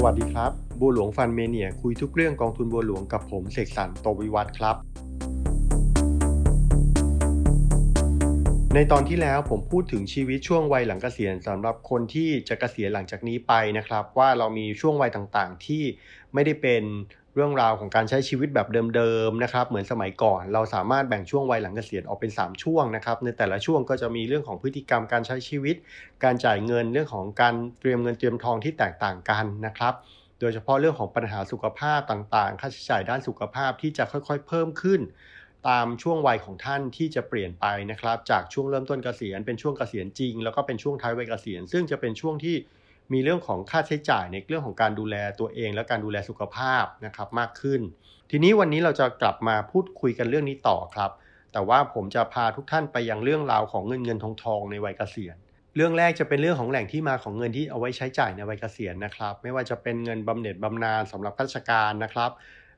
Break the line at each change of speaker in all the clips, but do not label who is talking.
สวัสดีครับ บัวหลวงฟันเมเนียคุยทุกเรื่องกองทุนบัวหลวงกับผมเสกสรรโตวิวัฒครับ ในตอนที่แล้วผมพูดถึงชีวิตช่วงวัยหลังเกษียณสำหรับคนที่จะเกษียณหลังจากนี้ไปนะครับ ว่าเรามีช่วงวัยต่างๆ ที่ไม่ได้เป็น เรื่องราวของการใช้ชีวิตแบบเดิมๆนะครับเหมือนสมัยก่อน เราสามารถแบ่งช่วงวัยหลังเกษียณออกเป็น 3 ช่วงนะครับในแต่ละช่วงก็จะมีเรื่องของพฤติกรรมการใช้ชีวิต การจ่ายเงินเรื่องของการเตรียมเงินเตรียมทองที่แตกต่างกันนะครับโดยเฉพาะเรื่องของปัญหาสุขภาพต่างๆ ค่าใช้จ่ายด้านสุขภาพที่จะค่อยๆ เพิ่มขึ้น ตามช่วงวัยของท่านที่จะเปลี่ยนไปนะครับ จากช่วงเริ่มต้นเกษียณเป็นช่วงเกษียณจริง แล้วก็เป็นช่วงท้ายวัยเกษียณ ซึ่งจะเป็นช่วงที่ มีเรื่องของค่าใช้จ่ายในเรื่องของการดูแลตัวเอง และการดูแลสุขภาพนะครับมากขึ้น ทีนี้วันนี้เราจะกลับมาพูดคุยกันเรื่องนี้ต่อครับ แต่ว่าผมจะพาทุกท่านไปยังเรื่องราวของเงินเงินทองทองในวัยเกษียณเรื่องแรกจะเป็นเรื่องของแหล่งที่มาของเงินที่เอาไว้ใช้จ่ายในวัยเกษียณนะครับ ไม่ว่าจะเป็นเงินบำเหน็จบำนาญสำหรับข้าราชการนะครับ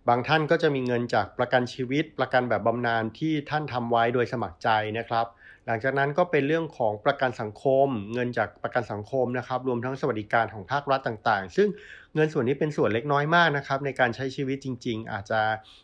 บางท่านก็จะมีเงินจากประกันชีวิต ประกันแบบบำนาญที่ท่านทำไว้โดยสมัครใจนะครับ ลังจากนั้นก็เป็นเรื่องของประกันสังคม เงินจากประกันสังคมนะครับ รวมทั้งสวัสดิการของภาครัฐต่างๆ ซึ่งเงินส่วนนี้เป็นส่วนเล็กน้อยมากนะครับในการใช้ชีวิตจริง ๆ อาจจะ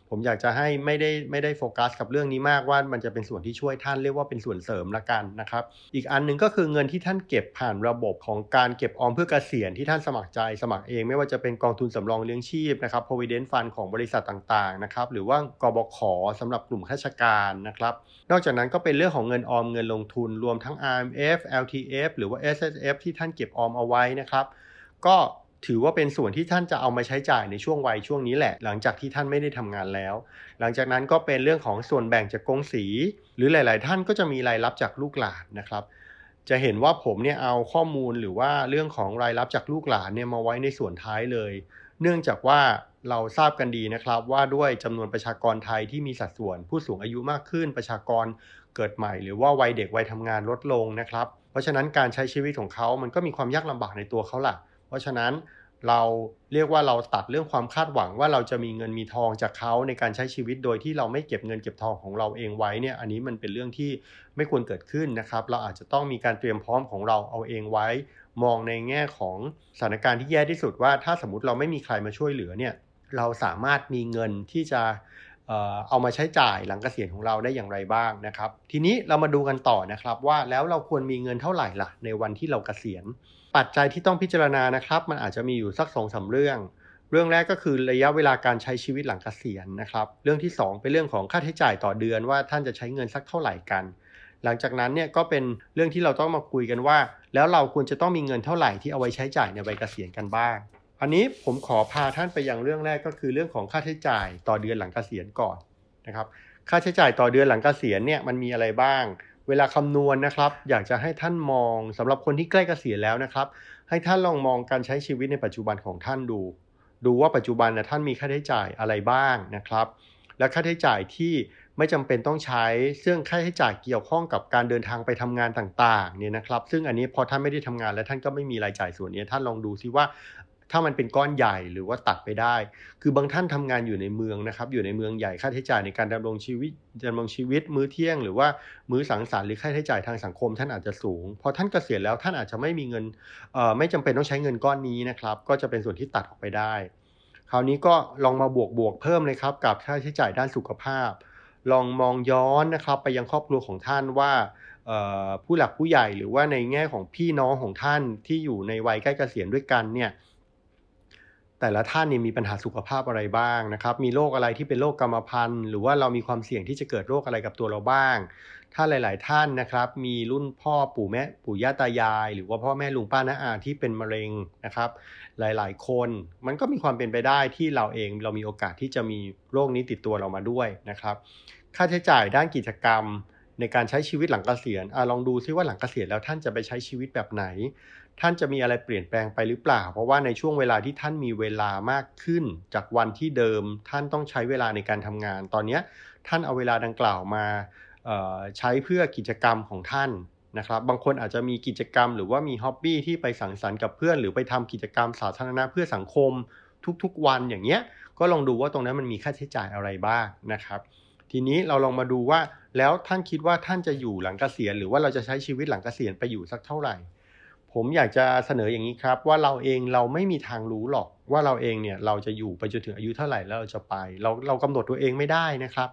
ผมอยากจะให้ไม่ได้ไม่ได้โฟกัส กับเรื่องนี้มากว่ามันจะเป็นส่วนที่ช่วยท่านเรียกว่าเป็นส่วนเสริมละกันนะครับ อีกอันหนึงก็คือเงินที่ท่านเก็บผ่านระบบของการเก็บออมเพื่อเกษียณที่ท่านสมัครใจสมัครเอง ไม่ว่าจะเป็นกองทุนสำรองเลี้ยงชีพนะครับ provident fund ของบริษัทต่างๆนะครับหรือว่ากบขสำหรับกลุ่มข้าราชการนะครับ นอกจากนั้นก็เป็นเรื่องของเงินออมเงินลงทุนรวมทั้ง RMF LTF หรือว่า SSF ที่ท่านเก็บออมเอาไว้นะครับ ก็ ถือว่าเป็นส่วนที่ท่านจะเอามาใช้จ่ายในช่วงวัยช่วงนี้แหละ หลังจากที่ท่านไม่ได้ทำงานแล้ว หลังจากนั้นก็เป็นเรื่องของส่วนแบ่งจากกงสี หรือหลาย ๆ ท่านก็จะมีรายรับจากลูกหลานนะครับ จะเห็นว่าผมเนี่ยเอาข้อมูลหรือว่าเรื่องของรายรับจากลูกหลานเนี่ยมาไว้ในส่วนท้ายเลย เนื่องจากว่าเราทราบกันดีนะครับว่าด้วยจำนวนประชากรไทยที่มีสัดส่วน ผู้สูงอายุมากขึ้นประชากรเกิดใหม่ หรือว่าวัยเด็กวัยทำงานลดลงนะครับ เพราะฉะนั้นการใช้ชีวิตของเขามันก็มีความยากลำบากในตัวเขาล่ะ เพราะฉะนั้นเราเรียกว่าเราตัดเรื่องความคาดหวังว่าเราจะมีเงินมีทองจากเขาในการใช้ชีวิตโดยที่เราไม่เก็บเงินเก็บทองของเราเองไว้เนี่ยอันนี้มันเป็นเรื่องที่ไม่ควรเกิดขึ้นนะครับ เราอาจจะต้องมีการเตรียมพร้อมของเราเอาเองไว้ มองในแง่ของสถานการณ์ที่แย่ที่สุดว่า ถ้าสมมติเราไม่มีใครมาช่วยเหลือเนี่ยเราสามารถมีเงินที่จะเอามาใช้จ่ายหลังเกษียณของเราได้อย่างไรบ้างนะครับ ทีนี้เรามาดูกันต่อนะครับว่าแล้วเราควรมีเงินเท่าไหร่ล่ะในวันที่เราเกษียณ ปัจจัยที่ต้องพิจารณานะครับ มันอาจจะมีอยู่สักสองสาเรื่อง เรื่องแรกก็คือระยะเวลาการใช้ชีวิตหลังเกษียณนะครับ เรื่องที่ 2 เป็นเรื่องของค่าใช้จ่ายต่อเดือนว่าท่านจะใช้เงินสักเท่าไหร่กัน หลังจากนั้นเนี่ยก็เป็นเรื่องที่เราต้องมาคุยกันว่า แล้วเราควรจะต้องมีเงินเท่าไหร่ที่เอาไว้ใช้จ่ายในวัยเกษียณกันบ้าง อันนี้ผมขอพาท่านไปยังเรื่องแรกก็คือเรื่องของค่าใช้จ่ายต่อเดือนหลังเกษียณก่อนนะครับค่าใช้จ่ายต่อเดือนหลังเกษียณเนี่ยมันมีอะไรบ้าง เวลาคำนวณนะครับ อยากจะให้ท่านมองสำหรับคนที่ใกล้เกษียณแล้วนะครับ ให้ท่านลองมองการใช้ชีวิตในปัจจุบันของท่านดู ดูว่าปัจจุบันนะท่านมีค่าใช้จ่ายอะไรบ้างนะครับ และค่าใช้จ่ายที่ไม่จำเป็นต้องใช้ซึ่งค่าใช้จ่ายเกี่ยวข้องกับการเดินทางไปทำงานต่างๆเนี่ยนะครับ ซึ่งอันนี้พอท่านไม่ได้ทำงานและท่านก็ไม่มีรายจ่ายส่วนนี้ท่านลองดูซิว่า ถ้ามันเป็นก้อนใหญ่หรือว่าตัดไปได้ คือบางท่านทำงานอยู่ในเมืองนะครับ อยู่ในเมืองใหญ่ค่าใช้จ่ายในการดำรงชีวิตดำรงชีวิตมื้อเที่ยง หรือว่ามื้อสังสรรค์หรือค่าใช้จ่ายทางสังคมท่านอาจจะสูง พอท่านเกษียณแล้วท่านอาจจะไม่มีเงินไม่จำเป็นต้องใช้เงินก้อนนี้นะครับ ก็จะเป็นส่วนที่ตัดออกไปได้ คราวนี้ก็ลองมาบวกบวกเพิ่มเลยครับกับค่าใช้จ่ายด้านสุขภาพ ลองมองย้อนนะครับไปยังครอบครัวของท่านว่าผู้หลักผู้ใหญ่หรือว่าในแง่ของพี่น้องของท่านที่อยู่ในวัยใกล้เกษียณด้วยกันเนี่ย แต่ละท่านเนี่ยมีปัญหาสุขภาพอะไรบ้างนะครับ มีโรคอะไรที่เป็นโรคกรรมพันธุ์ หรือว่าเรามีความเสี่ยงที่จะเกิดโรคอะไรกับตัวเราบ้าง ถ้าหลาย ๆ ท่านนะครับ มีรุ่นพ่อปู่แม่ปู่ย่าตายาย หรือว่าพ่อแม่ลุงป้าน้าอาที่เป็นมะเร็งนะครับ หลาย ๆ คนมันก็มีความเป็นไปได้ที่เราเองเรามีโอกาสที่จะมีโรคนี้ติดตัวเรามาด้วยนะครับ ค่าใช้จ่ายด้านกิจกรรมในการใช้ชีวิตหลังเกษียณอลองดูซิว่าหลังเกษียณแล้วท่านจะไปใช้ชีวิตแบบไหน ท่านจะมีอะไรเปลี่ยนแปลงไปหรือเปล่า เพราะว่าในช่วงเวลาที่ท่านมีเวลามากขึ้น จากวันที่เดิมท่านต้องใช้เวลาในการทำงาน ตอนนี้ท่านเอาเวลาดังกล่าวมาใช้เพื่อกิจกรรมของท่านนะครับ บางคนอาจจะมีกิจกรรมหรือว่ามีฮ็อบบี้ที่ไปสังสรรค์กับเพื่อน หรือไปทำกิจกรรมสาธารณะเพื่อสังคมทุกๆวันอย่างเงี้ย ก็ลองดูว่าตรงนั้นมันมีค่าใช้จ่ายอะไรบ้างนะครับ ทีนี้เราลองมาดูว่าแล้วท่านคิดว่าท่านจะอยู่หลังเกษียณหรือว่าเราจะใช้ชีวิตหลังเกษียณไปอยู่สักเท่าไหร่ ผมอยากจะเสนออย่างนี้ครับ ว่าเราเองเราไม่มีทางรู้หรอก ว่าเราเองเนี่ยเราจะอยู่ไปจนถึงอายุเท่าไหร่แล้วเราจะไป เราเรากำหนดตัวเองไม่ได้นะครับ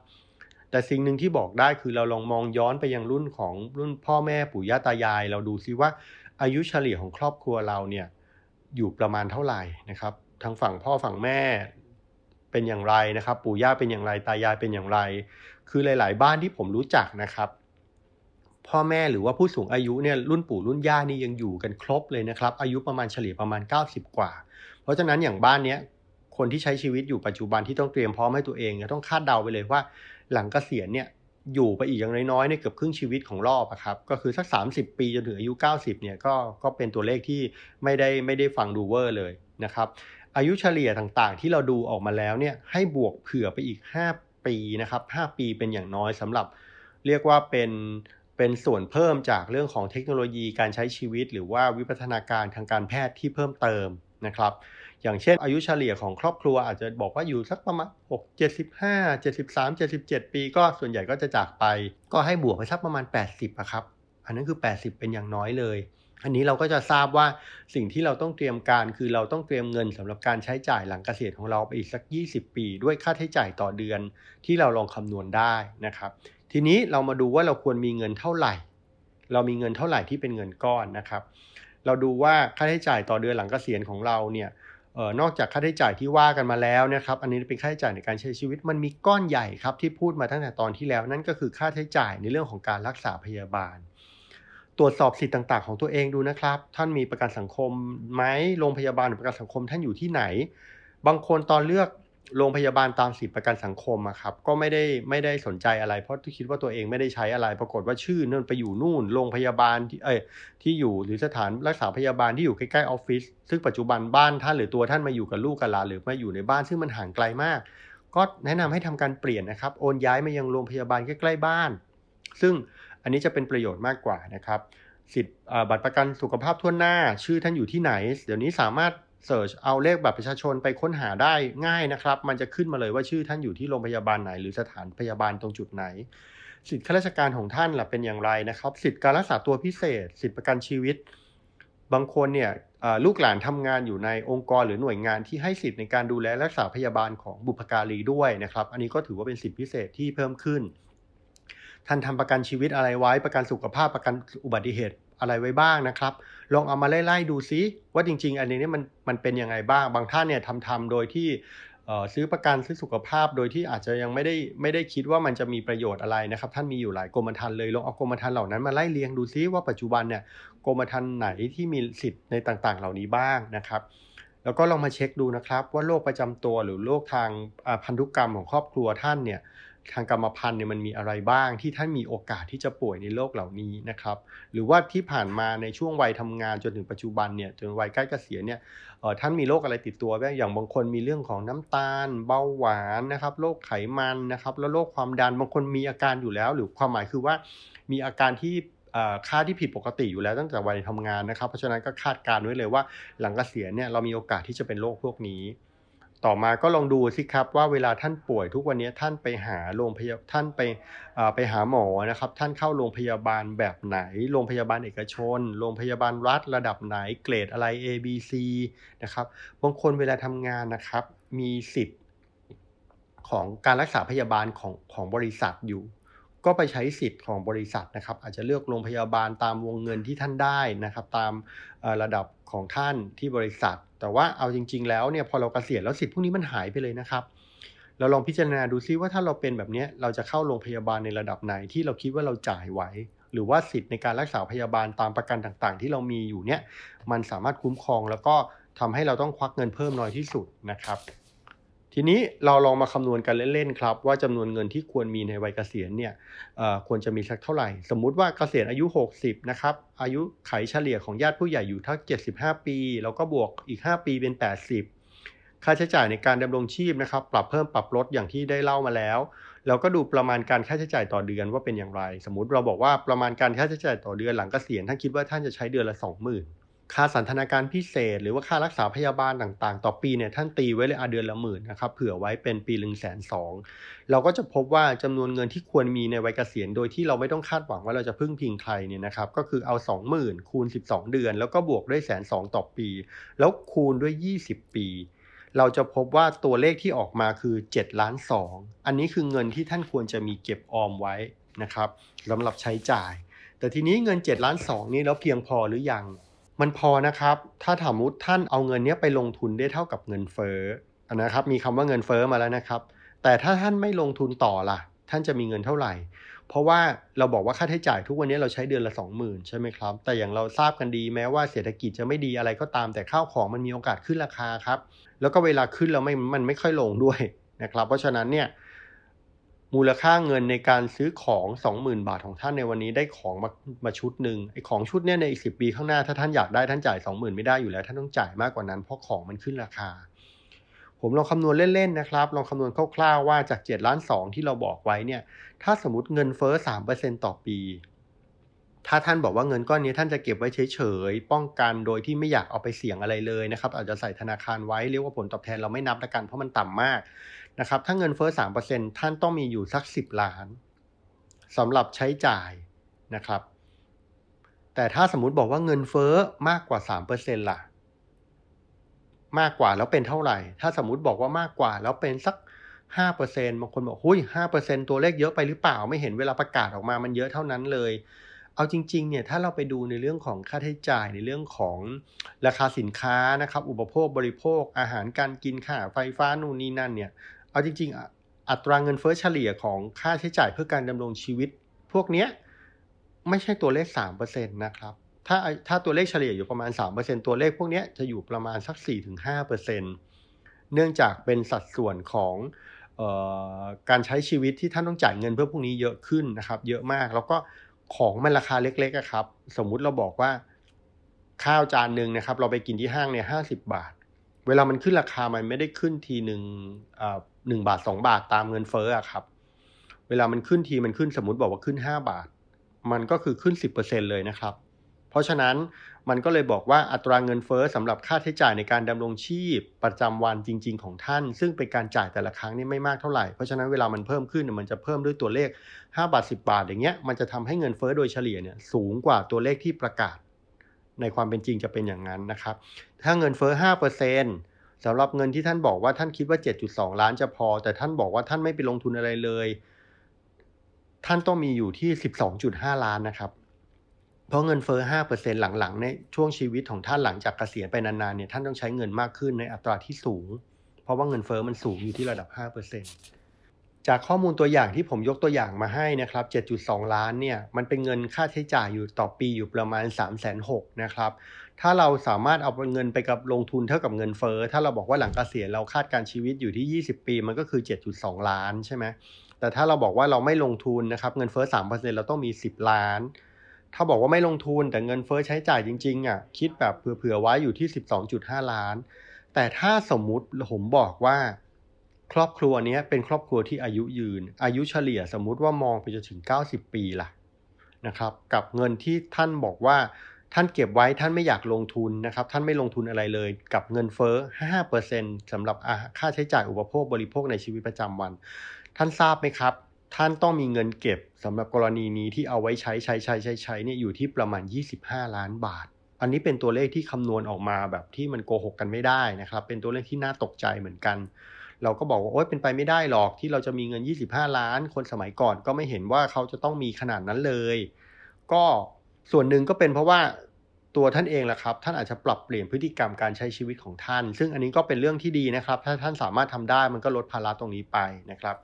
แต่สิ่งหนึ่งที่บอกได้คือเราลองมองย้อนไปยังรุ่นของรุ่นพ่อแม่ปู่ย่าตายาย เราดูซิว่าอายุเฉลี่ยของครอบครัวเราเนี่ยอยู่ประมาณเท่าไหร่นะครับทางฝั่งพ่อฝั่งแม่เป็นอย่างไรนะครับ ปู่ย่าเป็นอย่างไรตายายเป็นอย่างไร คือหลาย ๆ บ้านที่ผมรู้จักนะครับ พ่อแม่หรือว่าผู้สูงอายุเนี่ยรุ่นปู่รุ่นย่านี่ยังอยู่กันครบเลยนะครับ อายุประมาณเฉลี่ยประมาณ 90 กว่า เพราะฉะนั้นอย่างบ้านเนี้ยคนที่ใช้ชีวิตอยู่ปัจจุบันที่ต้องเตรียมพร้อมให้ตัวเองต้องคาดเดาไปเลยว่า หลังเกษียณเนี่ยอยู่ไปอีกอย่างน้อยๆเนี่ยเกือบครึ่งชีวิตของรอบอะครับก็คือสัก 30 ปีจนถึงอายุ 90เนี่ยก็ก็เป็นตัวเลขที่ไม่ได้ไม่ได้ฟังดูเวอร์เลยนะครับอายุเฉลี่ยต่างๆ ที่เราดูออกมาแล้วเนี่ยให้บวกเผื่อไปอีก 5 ปีนะครับ5ปีเป็นอย่างน้อยสำหรับเรียกว่าเป็น เป็นส่วนเพิ่มจากเรื่องของเทคโนโลยีการใช้ชีวิต หรือว่าวิพัฒนาการทางการแพทย์ที่เพิ่มเติมนะครับ อย่างเช่น อายุเฉลี่ยของครอบครัวอาจจะบอกว่าอยู่สักประมาณ6 75 73 77 ปี ก็ส่วนใหญ่ก็จะจากไป ก็ให้บวกไปสักประมาณ 80อะครับ อันนั้นคือ 80 เป็นอย่างน้อยเลย อันนี้เราก็จะทราบว่าสิ่งที่เราต้องเตรียมการคือเราต้องเตรียมเงินสำหรับการใช้จ่ายหลังเกษียณของเราไปอีกสัก 20 ปี ด้วยค่าใช้จ่ายต่อเดือนที่เราลองคำนวณได้นะครับ ทีนี้เรามาดูว่าเราควรมีเงินเท่าไหร่ เรามีเงินเท่าไหร่ที่เป็นเงินก้อนนะครับ เราดูว่าค่าใช้จ่ายต่อเดือนหลังเกษียณของเราเนี่ยออนอกจากค่าใช้จ่ายที่ว่ากันมาแล้วนะครับ อันนี้เป็นค่าใช้จ่ายในการใช้ชีวิต มันมีก้อนใหญ่ครับที่พูดมาตั้งแต่ตอนที่แล้ว นั่นก็คือค่าใช้จ่ายในเรื่องของการรักษาพยาบาล ตรวจสอบสิทธิ์ต่าง ๆ ของตัวเองดูนะครับ ท่านมีประกันสังคมไหมโรงพยาบาลหรือประกันสังคมท่านอยู่ที่ไหน บางคนตอนเลือกโรงพยาบาลตามสิทธิประกันสังคมอะครับก็ไม่ได้ไม่ได้สนใจอะไร เพราะคิดว่าตัวเองไม่ได้ใช้อะไร ปรากฏว่าชื่อนั่นไปอยู่นู่นโรงพยาบาลที่เอ้ที่อยู่หรือสถานรักษาพยาบาลที่อยู่ใกล้ๆออฟฟิศซึ่งปัจจุบันบ้านท่านหรือตัวท่านมาอยู่กับลูกกับหลานหรือมาอยู่ในบ้านซึ่งมันห่างไกลมาก ก็แนะนำให้ทำการเปลี่ยนนะครับโอนย้ายมายังโรงพยาบาลใกล้ๆบ้าน ซึ่ง อันนี้จะเป็นประโยชน์มากกว่านะครับ สิทธิ์บัตรประกันสุขภาพทั่วหน้า ชื่อท่านอยู่ที่ไหน เดี๋ยวนี้สามารถเสิร์ชเอาเลขบัตรประชาชนไปค้นหาได้ง่ายนะครับ มันจะขึ้นมาเลยว่าชื่อท่านอยู่ที่โรงพยาบาลไหน หรือสถานพยาบาลตรงจุดไหน สิทธิข้าราชการของท่านล่ะเป็นอย่างไรนะครับ สิทธิการรักษาตัวพิเศษ สิทธิประกันชีวิต บางคนเนี่ยลูกหลานทำงานอยู่ในองค์กรหรือหน่วยงานที่ให้สิทธิ์ในการดูแลรักษาพยาบาลของบุพการีด้วยนะครับ อันนี้ก็ถือว่าเป็นสิทธิพิเศษที่เพิ่มขึ้น ท่านทำประกันชีวิตอะไรไว้ ประกันสุขภาพประกันอุบัติเหตุอะไรไว้บ้างนะครับ ลองเอามาไล่ๆดูซิว่าจริง ๆ อันนี้นี่มันมันเป็นยังไงบ้าง บางท่านเนี่ยทำทำโดยที่ซื้อประกันซื้อสุขภาพโดยที่อาจจะยังไม่ได้ไม่ได้คิดว่ามันจะมีประโยชน์อะไรนะครับ ท่านมีอยู่หลายกรมธรรม์เลยลองเอากรมธรรม์เหล่านั้นมาไล่เรียงดูซิว่าปัจจุบันเนี่ยกรมธรรม์ไหนที่มีสิทธิ์ในต่างๆ เหล่านี้บ้างนะครับ แล้วก็ลองมาเช็คดูนะครับว่าโรคประจำตัวหรือโรคทางพันธุกรรมของครอบครัวท่านเนี่ย ทางกรรมพันธุ์เนี่ยมันมีอะไรบ้างที่ท่านมีโอกาสที่จะป่วยในโรคเหล่านี้นะครับ หรือว่าที่ผ่านมาในช่วงวัยทำงานจนถึงปัจจุบันเนี่ยจนวัยใกล้เกษียณเนี่ยท่านมีโรคอะไรติดตัวบ้างอย่างบางคนมีเรื่องของน้ำตาล เบาหวานนะครับโรคไขมันนะครับแล้วโรคความดันบางคนมีอาการอยู่แล้ว หรือความหมายคือว่ามีอาการที่ค่าที่ผิดปกติอยู่แล้วตั้งแต่วัยทำงานนะครับ เพราะฉะนั้นก็คาดการไว้เลยว่าหลังเกษียณเนี่ยเรามีโอกาสที่จะเป็นโรคพวกนี้ ต่อมาก็ลองดูสิครับว่าเวลาท่านป่วยทุกวันนี้ท่านไปหาโรงพยาท่านไปไปหาหมอนะครับ ท่านเข้าโรงพยาบาลแบบไหน โรงพยาบาลเอกชน โรงพยาบาลรัฐระดับไหนเกรดอะไร A B C นะครับบางคนเวลาทำงานนะครับมีสิทธิ์ของการรักษาพยาบาลของของบริษัทอยู่ ก็ไปใช้สิทธิ์ของบริษัทนะครับ อาจจะเลือกโรงพยาบาลตามวงเงินที่ท่านได้นะครับ ตามระดับของท่านที่บริษัท แต่ว่าเอาจริง ๆ แล้วเนี่ยพอเราเกษียณแล้วสิทธิ์พวกนี้มันหายไปเลยนะครับ เราลองพิจารณาดูซิว่าถ้าเราเป็นแบบนี้เราจะเข้าโรงพยาบาลในระดับไหนที่เราคิดว่าเราจ่ายไหวหรือว่าสิทธิ์ในการรักษาพยาบาลตามประกันต่างๆ ที่เรามีอยู่เนี่ยมันสามารถคุ้มครองแล้วก็ทำให้เราต้องควักเงินเพิ่มน้อยที่สุดนะครับ ทีนี้เราลองมาคำนวณกันเล่นๆครับ ว่าจำนวนเงินที่ควรมีในวัยเกษียณเนี่ยควรจะมีสักเท่าไหร่ สมมุติว่าเกษียณอายุ 60 นะครับ อายุไขเฉลี่ยของญาติผู้ใหญ่อยู่ทั้ง75 ปี แล้วก็บวกอีก 5 ปีเป็น 80 ค่าใช้จ่ายในการดำรงชีพนะครับ ปรับเพิ่มปรับลดอย่างที่ได้เล่ามาแล้วเราก็ดูประมาณการค่าใช้จ่ายต่อเดือนว่าเป็นอย่างไร สมมติเราบอกว่าประมาณการค่าใช้จ่ายต่อเดือนหลังเกษียณท่านคิดว่าท่านจะใช้เดือนละ 20,000 ค่าสันทนาการพิเศษ หรือว่าค่ารักษาพยาบาลต่างๆ ต่อปีเนี่ยท่านตีไว้เลยอาเดือนละหมื่นนะครับเผื่อไว้เป็นปีหนึ่งแสนสองเราก็จะพบว่าจำนวนเงินที่ควรมีในวัยเกษียณโดยที่เราไม่ต้องคาดหวังว่าเราจะพึ่งพิงใครเนี่ยนะครับก็คือเอา 20,000 คูณ 12 เดือน แล้วก็บวกด้วยแสนสองต่อปี แล้วคูณด้วย 20 ปี เราจะพบว่าตัวเลขที่ออกมาคือ7ล้าน2อันนี้คือเงินที่ท่านควรจะมีเก็บออมไว้นะครับสำหรับใช้จ่าย แต่ทีนี้เงิน7ล้าน2นี่แล้วเพียงพอหรือยัง มันพอนะครับ ถ้าถามุติท่านเอาเงินนี้ไปลงทุนได้เท่ากับเงินเฟ้อนะครับ มีคำว่าเงินเฟ้อมาแล้วนะครับ แต่ถ้าท่านไม่ลงทุนต่อล่ะ ท่านจะมีเงินเท่าไหร่ เพราะว่าเราบอกว่าค่าใช้จ่ายทุกวันนี้เราใช้เดือนละ 20,000 ใช่ไหมครับ แต่อย่างเราทราบกันดีแม้ว่าเศรษฐกิจจะไม่ดีอะไรก็ตามแต่ข้าวของมันมีโอกาสขึ้นราคาครับ แล้วก็เวลาขึ้นแล้วไม่ มันไม่ค่อยลงด้วยนะครับ เพราะฉะนั้นเนี่ย มูลค่าเงินในการซื้อของ 20,000 บาทของท่านในวันนี้ได้ของมามาชุดหนึ่งไอ้ของชุดเนี้ยในอีกสิปีข้างหน้าถ้าท่านอยากได้ท่านจ่าย 20,000 ไม่ได้อยู่แล้ว ท่านต้องจ่ายมากกว่านั้นเพราะของมันขึ้นราคา ผมลองคำนวณเล่นๆนะครับลองคำนวณคร่าวๆว่าจาก7ล้าน2ที่เราบอกไว้เนี่ยถ้าสมมติเงินเฟ้อ3%ต่อปี ถ้าท่านบอกว่าเงินก้อนนี้ท่านจะเก็บไว้เฉยๆป้องกันโดยที่ไม่อยากเอาไปเสี่ยงอะไรเลยนะครับอาจจะใส่ธนาคารไว้เรียกว่าผลตอบแทนเราไม่นับละกันเพราะมันต่ำมาก นะครับ ถ้าเงินเฟ้อ3%ท่านต้องมีอยู่สัก10ล้านสำหรับใช้จ่ายนะครับ แต่ถ้าสมมุติบอกว่าเงินเฟ้อมากกว่า3%ล่ะ มากกว่าแล้วเป็นเท่าไหร่ ถ้าสมมติบอกว่ามากกว่าแล้วเป็นสัก5%บางคนบอกหุ้ย5%ตัวเลขเยอะไปหรือเปล่า ไม่เห็นเวลาประกาศออกมามันเยอะเท่านั้นเลยเอาจริงๆ เนี่ย ถ้าเราไปดูในเรื่องของค่าใช้จ่ายในเรื่องของราคาสินค้านะครับ อุปโภคบริโภค อาหารการกินค่าไฟฟ้านู่นนี่นั่นเนี่ย เอาจริง ๆ อัตราเงินเฟ้อเฉลี่ยของค่าใช้จ่ายเพื่อการดำรงชีวิต พวกนี้ไม่ใช่ตัวเลข3%นะครับถ้าถ้าตัวเลขเฉลี่ยอยู่ประมาณ 3%ตัวเลขพวกนี้จะอยู่ประมาณสัก 4-5%เนื่องจากเป็นสัดส่วนของออการใช้ชีวิตที่ท่านต้องจ่ายเงินเพื่อพวกนี้เยอะขึ้นนะครับ เยอะมากแล้วก็ของมันราคาเล็กๆครับ สมมุติเราบอกว่าข้าวจานหนึ่งนะครับ เราไปกินที่ห้างเนี่ยห้าสิบบาท เวลามันขึ้นราคามันไม่ได้ขึ้นทีหนึ่ง หนึ่งบาทสองบาทตามเงินเฟ้ออะครับ เวลามันขึ้นทีมันขึ้นสมมติบอกว่าขึ้นห้าบาท มันก็คือขึ้นสิบเปอร์เซ็นเลยนะครับ เพราะฉะนั้นมันก็เลยบอกว่าอัตราเงินเฟ้อสำหรับค่าใช้จ่ายในการดำรงชีพประจำวันจริง ๆ ของท่าน ซึ่งเป็นการจ่ายแต่ละครั้งนี่ไม่มากเท่าไหร่ เพราะฉะนั้นเวลามันเพิ่มขึ้นมันจะเพิ่มด้วยตัวเลข 5 บาท 10 บาทอย่างเงี้ยมันจะทำให้เงินเฟ้อโดยเฉลี่ยเนี่ยสูงกว่าตัวเลขที่ประกาศ ในความเป็นจริงจะเป็นอย่างนั้นนะครับ ถ้าเงินเฟ้อ5%เสำหรับเงินที่ท่านบอกว่าท่านคิดว่า 7.2 ล้านจะพอ แต่ท่านบอกว่าท่านไม่ไปลงทุนอะไรเลย ท่านต้องมีอยู่ที่ 12.5 ล้านนะครับ เพราะเงินเฟ้อ5%หลังๆ ในช่วงชีวิตของท่านหลังจากเกษียณไปนานๆเนี่ยท่านต้องใช้เงินมากขึ้นในอัตราที่สูง เพราะว่าเงินเฟ้อมันสูงอยู่ที่ระดับ 5% จากข้อมูลตัวอย่างที่ผมยกตัวอย่างมาให้นะครับ 7.2 ล้านเนี่ย มันเป็นเงินค่าใช้จ่ายอยู่ต่อปีอยู่ประมาณ 3 6 0 0 0นะครับ ถ้าเราสามารถเอาเงินไปกับลงทุนเท่ากับเงินเฟ้อ ถ้าเราบอกว่าหลังเกษียณเราคาดการชีวิตอยู่ที่ 20 ปี มันก็คือ 7.2 ล้านใช่ไหม แต่ถ้าเราบอกว่าเราไม่ลงทุนนะครับ เงินเฟ้อ3%เราต้องมี 10 ล้าน ถ้าบอกว่าไม่ลงทุนแต่เงินเฟ้อใช้จ่ายจริงๆอะ คิดแบบเผื่อๆไว้อยู่ที่ 12.5 ล้าน แต่ถ้าสมมุติผมบอกว่า ครอบครัวนี้เป็นครอบครัวที่อายุยืน อายุเฉลี่ยสมมุติว่ามองไปจนถึง 90 ปีล่ะนะครับ กับเงินที่ท่านบอกว่าท่านเก็บไว้ท่านไม่อยากลงทุนนะครับ ท่านไม่ลงทุนอะไรเลย กับเงินเฟ้อ 5%สำหรับค่าใช้จ่ายอุปโภคบริโภคในชีวิตประจำวัน ท่านทราบไหมครับ ท่านต้องมีเงินเก็บสำหรับกรณีนี้ที่เอาไว้ใช้ใช้ใช้ใช้ใช้เนี่ยอยู่ที่ประมาณ 25 ล้านบาท อันนี้เป็นตัวเลขที่คำนวณออกมาแบบที่มันโกหกกันไม่ได้นะครับ เป็นตัวเลขที่น่าตกใจเหมือนกัน เราก็บอกว่าโอ๊ยเป็นไปไม่ได้หรอกที่เราจะมีเงิน 25 ล้าน คนสมัยก่อนก็ไม่เห็นว่าเขาจะต้องมีขนาดนั้นเลย ก็ส่วนหนึ่งก็เป็นเพราะว่าตัวท่านเองแหละครับ ท่านอาจจะปรับเปลี่ยนพฤติกรรมการใช้ชีวิตของท่าน ซึ่งอันนี้ก็เป็นเรื่องที่ดีนะครับ ถ้าท่านสามารถทำได้มันก็ลดภาระตรงนี้ไปนะครับ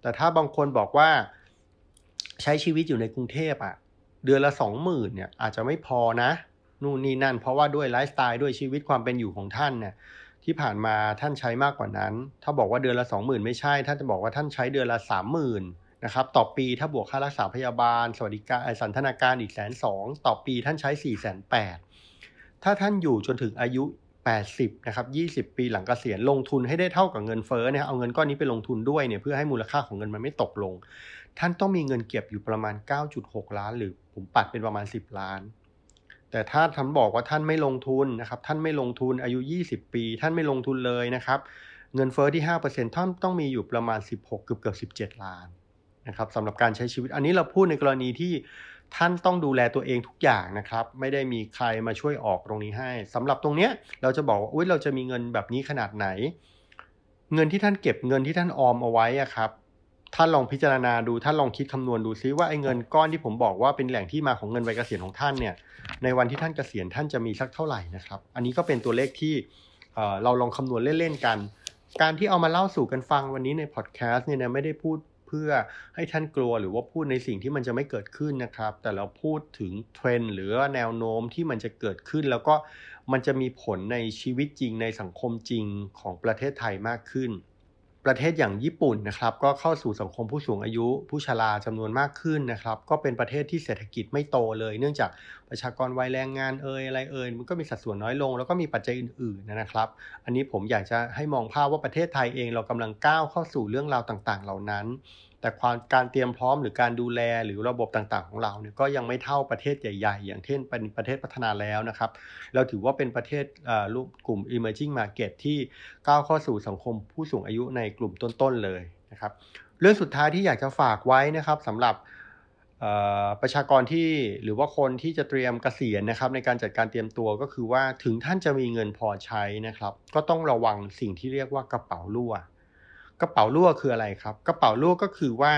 แต่ถ้าบางคนบอกว่าใช้ชีวิตอยู่ในกรุงเทพอะ่ะเดือนละสองหมื่นเนี่ยอาจจะไม่พอนะ นู่นนี่นั่น เพราะว่าด้วยไลฟ์สไตล์ด้วยชีวิตความเป็นอยู่ของท่านเนี่ย ที่ผ่านมาท่านใช้มากกว่านั้น ถ้าบอกว่าเดือนละสองหมื่นไม่ใช่ ท่านจะบอกว่าท่านใช้เดือนละสามหมื่นนะครับต่อปีถ้าบวกค่ารักษาพยาบาล สวัสดิการสันทนาการอีกแสนสองต่อปีท่านใช้4ี่แสนแปดถ้าท่านอยู่จนถึงอายุ 80นะครับ20 ปีหลังเกษียณลงทุนให้ได้เท่ากับเงินเฟ้อเนี่ยเอาเงินก้อนนี้ไปลงทุนด้วยเนี่ยเพื่อให้มูลค่าของเงินมันไม่ตกลง ท่านต้องมีเงินเก็บอยู่ประมาณ 9.6 ล้าน หรือผมปัดเป็นประมาณ 10 ล้าน แต่ถ้าท่านบอกว่าท่านไม่ลงทุนนะครับ ท่านไม่ลงทุนอายุ 20 ปี ท่านไม่ลงทุนเลยนะครับ เงินเฟอ้อที่ 5%ท่านต้องมีอยู่ประมาณ 16 เกือบเกือบ17 ล้านนะครับสำหรับการใช้ชีวิต อันนี้เราพูดในกรณีที่ท่านต้องดูแลตัวเองทุกอย่างนะครับ ไม่ได้มีใครมาช่วยออกตรงนี้ให้สำหรับตรงเนี้ยเราจะบอกว่าอุ้ยเราจะมีเงินแบบนี้ขนาดไหน เงินที่ท่านเก็บเงินที่ท่านออมเอาไว้อะครับ ท่านลองพิจารณาดูท่านลองคิดคำนวณดูซิว่าไอ้เงินก้อนที่ผมบอกว่าเป็นแหล่งที่มาของเงินวัยเกษียณของท่านเนี่ย ในวันที่ท่านเกษียณท่านจะมีสักเท่าไหร่นะครับ อันนี้ก็เป็นตัวเลขที่เราลองคำนวณเล่นๆกัน การที่เอามาเล่าสู่กันฟังวันนี้ในพอดแคสต์เนี่ยไม่ได้พูดเพื่อให้ท่านกลัวหรือว่าพูดในสิ่งที่มันจะไม่เกิดขึ้นนะครับ แต่เราพูดถึงเทรนด์หรือแนวโน้มที่มันจะเกิดขึ้น แล้วก็มันจะมีผลในชีวิตจริงในสังคมจริงของประเทศไทยมากขึ้น ประเทศอย่างญี่ปุ่นนะครับก็เข้าสู่สังคมผู้สูงอายุ ผู้ชราจำนวนมากขึ้นนะครับ ก็เป็นประเทศที่เศรษฐกิจไม่โตเลย เนื่องจากประชากรวัยแรงงานเอ่ยอะไรเอ่ยมันก็มีสัดส่วนน้อยลง แล้วก็มีปัจจัยอื่นๆนะครับ อันนี้ผมอยากจะให้มองภาพว่าประเทศไทยเองเรากำลังก้าวเข้าสู่เรื่องราวต่างๆ เหล่านั้น แต่ความการเตรียมพร้อมหรือการดูแลหรือระบบต่างๆ ของเราเนี่ยก็ยังไม่เท่าประเทศใหญ่ ๆ อย่างเช่นเป็นประเทศพัฒนาแล้วนะครับ เราถือว่าเป็นประเทศรูปกลุ่ม emerging market ที่ก้าวเข้าสู่สังคมผู้สูงอายุในกลุ่มต้นๆเลยนะครับ เรื่องสุดท้ายที่อยากจะฝากไว้นะครับสำหรับประชากรที่หรือว่าคนที่จะเตรียมกเกษียณนะครับ ในการจัดการเตรียมตัวก็คือว่าถึงท่านจะมีเงินพอใช้นะครับ ก็ต้องระวังสิ่งที่เรียกว่ากระเป๋ารั่ว กระเป๋ารั่วคืออะไรครับ กระเป๋ารั่วก็คือว่า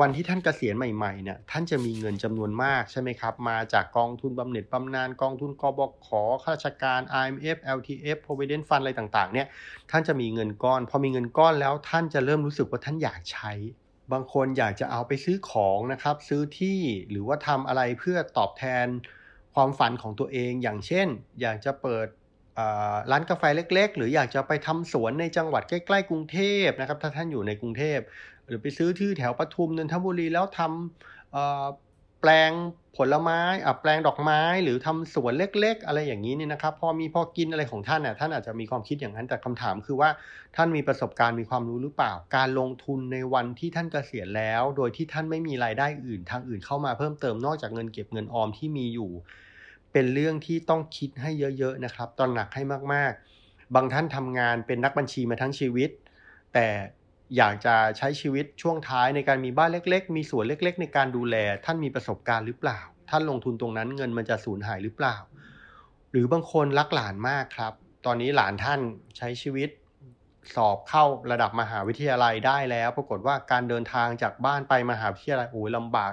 วันที่ท่านเกษียณใหม่ๆเนี่ยท่านจะมีเงินจำนวนมากใช่ไหมครับ มาจากกองทุนบำเหน็จบำนาญกองทุนกบขข้าราชการ IMF LTF Provident Fund อะไรต่างๆเนี่ยท่านจะมีเงินก้อนพอมีเงินก้อนแล้วท่านจะเริ่มรู้สึกว่าท่านอยากใช้ บางคนอยากจะเอาไปซื้อของนะครับ ซื้อที่หรือว่าทำอะไรเพื่อตอบแทนความฝันของตัวเอง อย่างเช่น อยากจะเปิด ร้านกาแฟเล็ก ๆ หรืออยากจะไปทำสวนในจังหวัดใกล้ๆกรุงเทพนะครับ ถ้าท่านอยู่ในกรุงเทพ หรือไปซื้อที่แถวปทุมนนทบุรีแล้วทำแปลงผลไม้แปลงดอกไม้หรือทำสวนเล็ก ๆ อะไรอย่างนี้เนี่ยนะครับ พอมีพอกินอะไรของท่านน่ยท่านอาจจะมีความคิดอย่างนั้นแต่คำถามคือว่าท่านมีประสบการณ์มีความรู้หรือเปล่า การลงทุนในวันที่ท่านเกษียณแล้ว โดยที่ท่านไม่มีรายได้อื่นทางอื่นเข้ามาเพิ่มเติมนอกจากเงินเก็บเงินออมที่มีอยู่ เป็นเรื่องที่ต้องคิดให้เยอะๆนะครับ ตอนหนักให้มากๆ บางท่านทำงานเป็นนักบัญชีมาทั้งชีวิต แต่อยากจะใช้ชีวิตช่วงท้ายในการมีบ้านเล็ก ๆ มีสวนเล็ก ๆ ในการดูแล ท่านมีประสบการณ์หรือเปล่า ท่านลงทุนตรงนั้นเงินมันจะสูญหายหรือเปล่า หรือบางคนรักหลานมากครับ ตอนนี้หลานท่านใช้ชีวิตสอบเข้าระดับมหาวิทยาลัยได้แล้ว ปรากฏว่าการเดินทางจากบ้านไปมหาวิทยาลัยโอ้ยลำบาก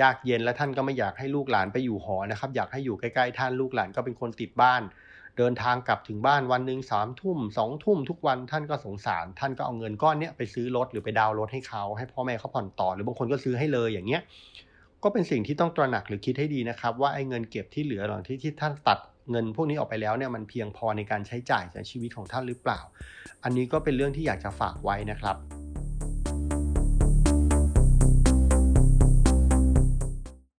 ยากเย็นและท่านก็ไม่อยากให้ลูกหลานไปอยู่หอนะครับ อยากให้อยู่ใกล้ๆท่านลูกหลานก็เป็นคนติดบ้าน เดินทางกลับถึงบ้านวันหนึ่งสามทุ่มสองทุ่มทุกวันท่านก็สงสาร ท่านก็เอาเงินก้อนนี้ไปซื้อรถหรือไปดาวรถให้เขา ให้พ่อแม่เขาผ่อนต่อ หรือบางคนก็ซื้อให้เลยอย่างเงี้ยก็เป็นสิ่งที่ต้องตระหนักหรือคิดให้ดีนะครับ ว่าไอ้เงินเก็บที่เหลือหลังที่ที่ท่านตัดเงินพวกนี้ออกไปแล้วเนี่ยมันเพียงพอในการใช้จ่ายในชีวิตของท่านหรือเปล่า อันนี้ก็เป็นเรื่องที่อยากจะฝากไว้นะครับ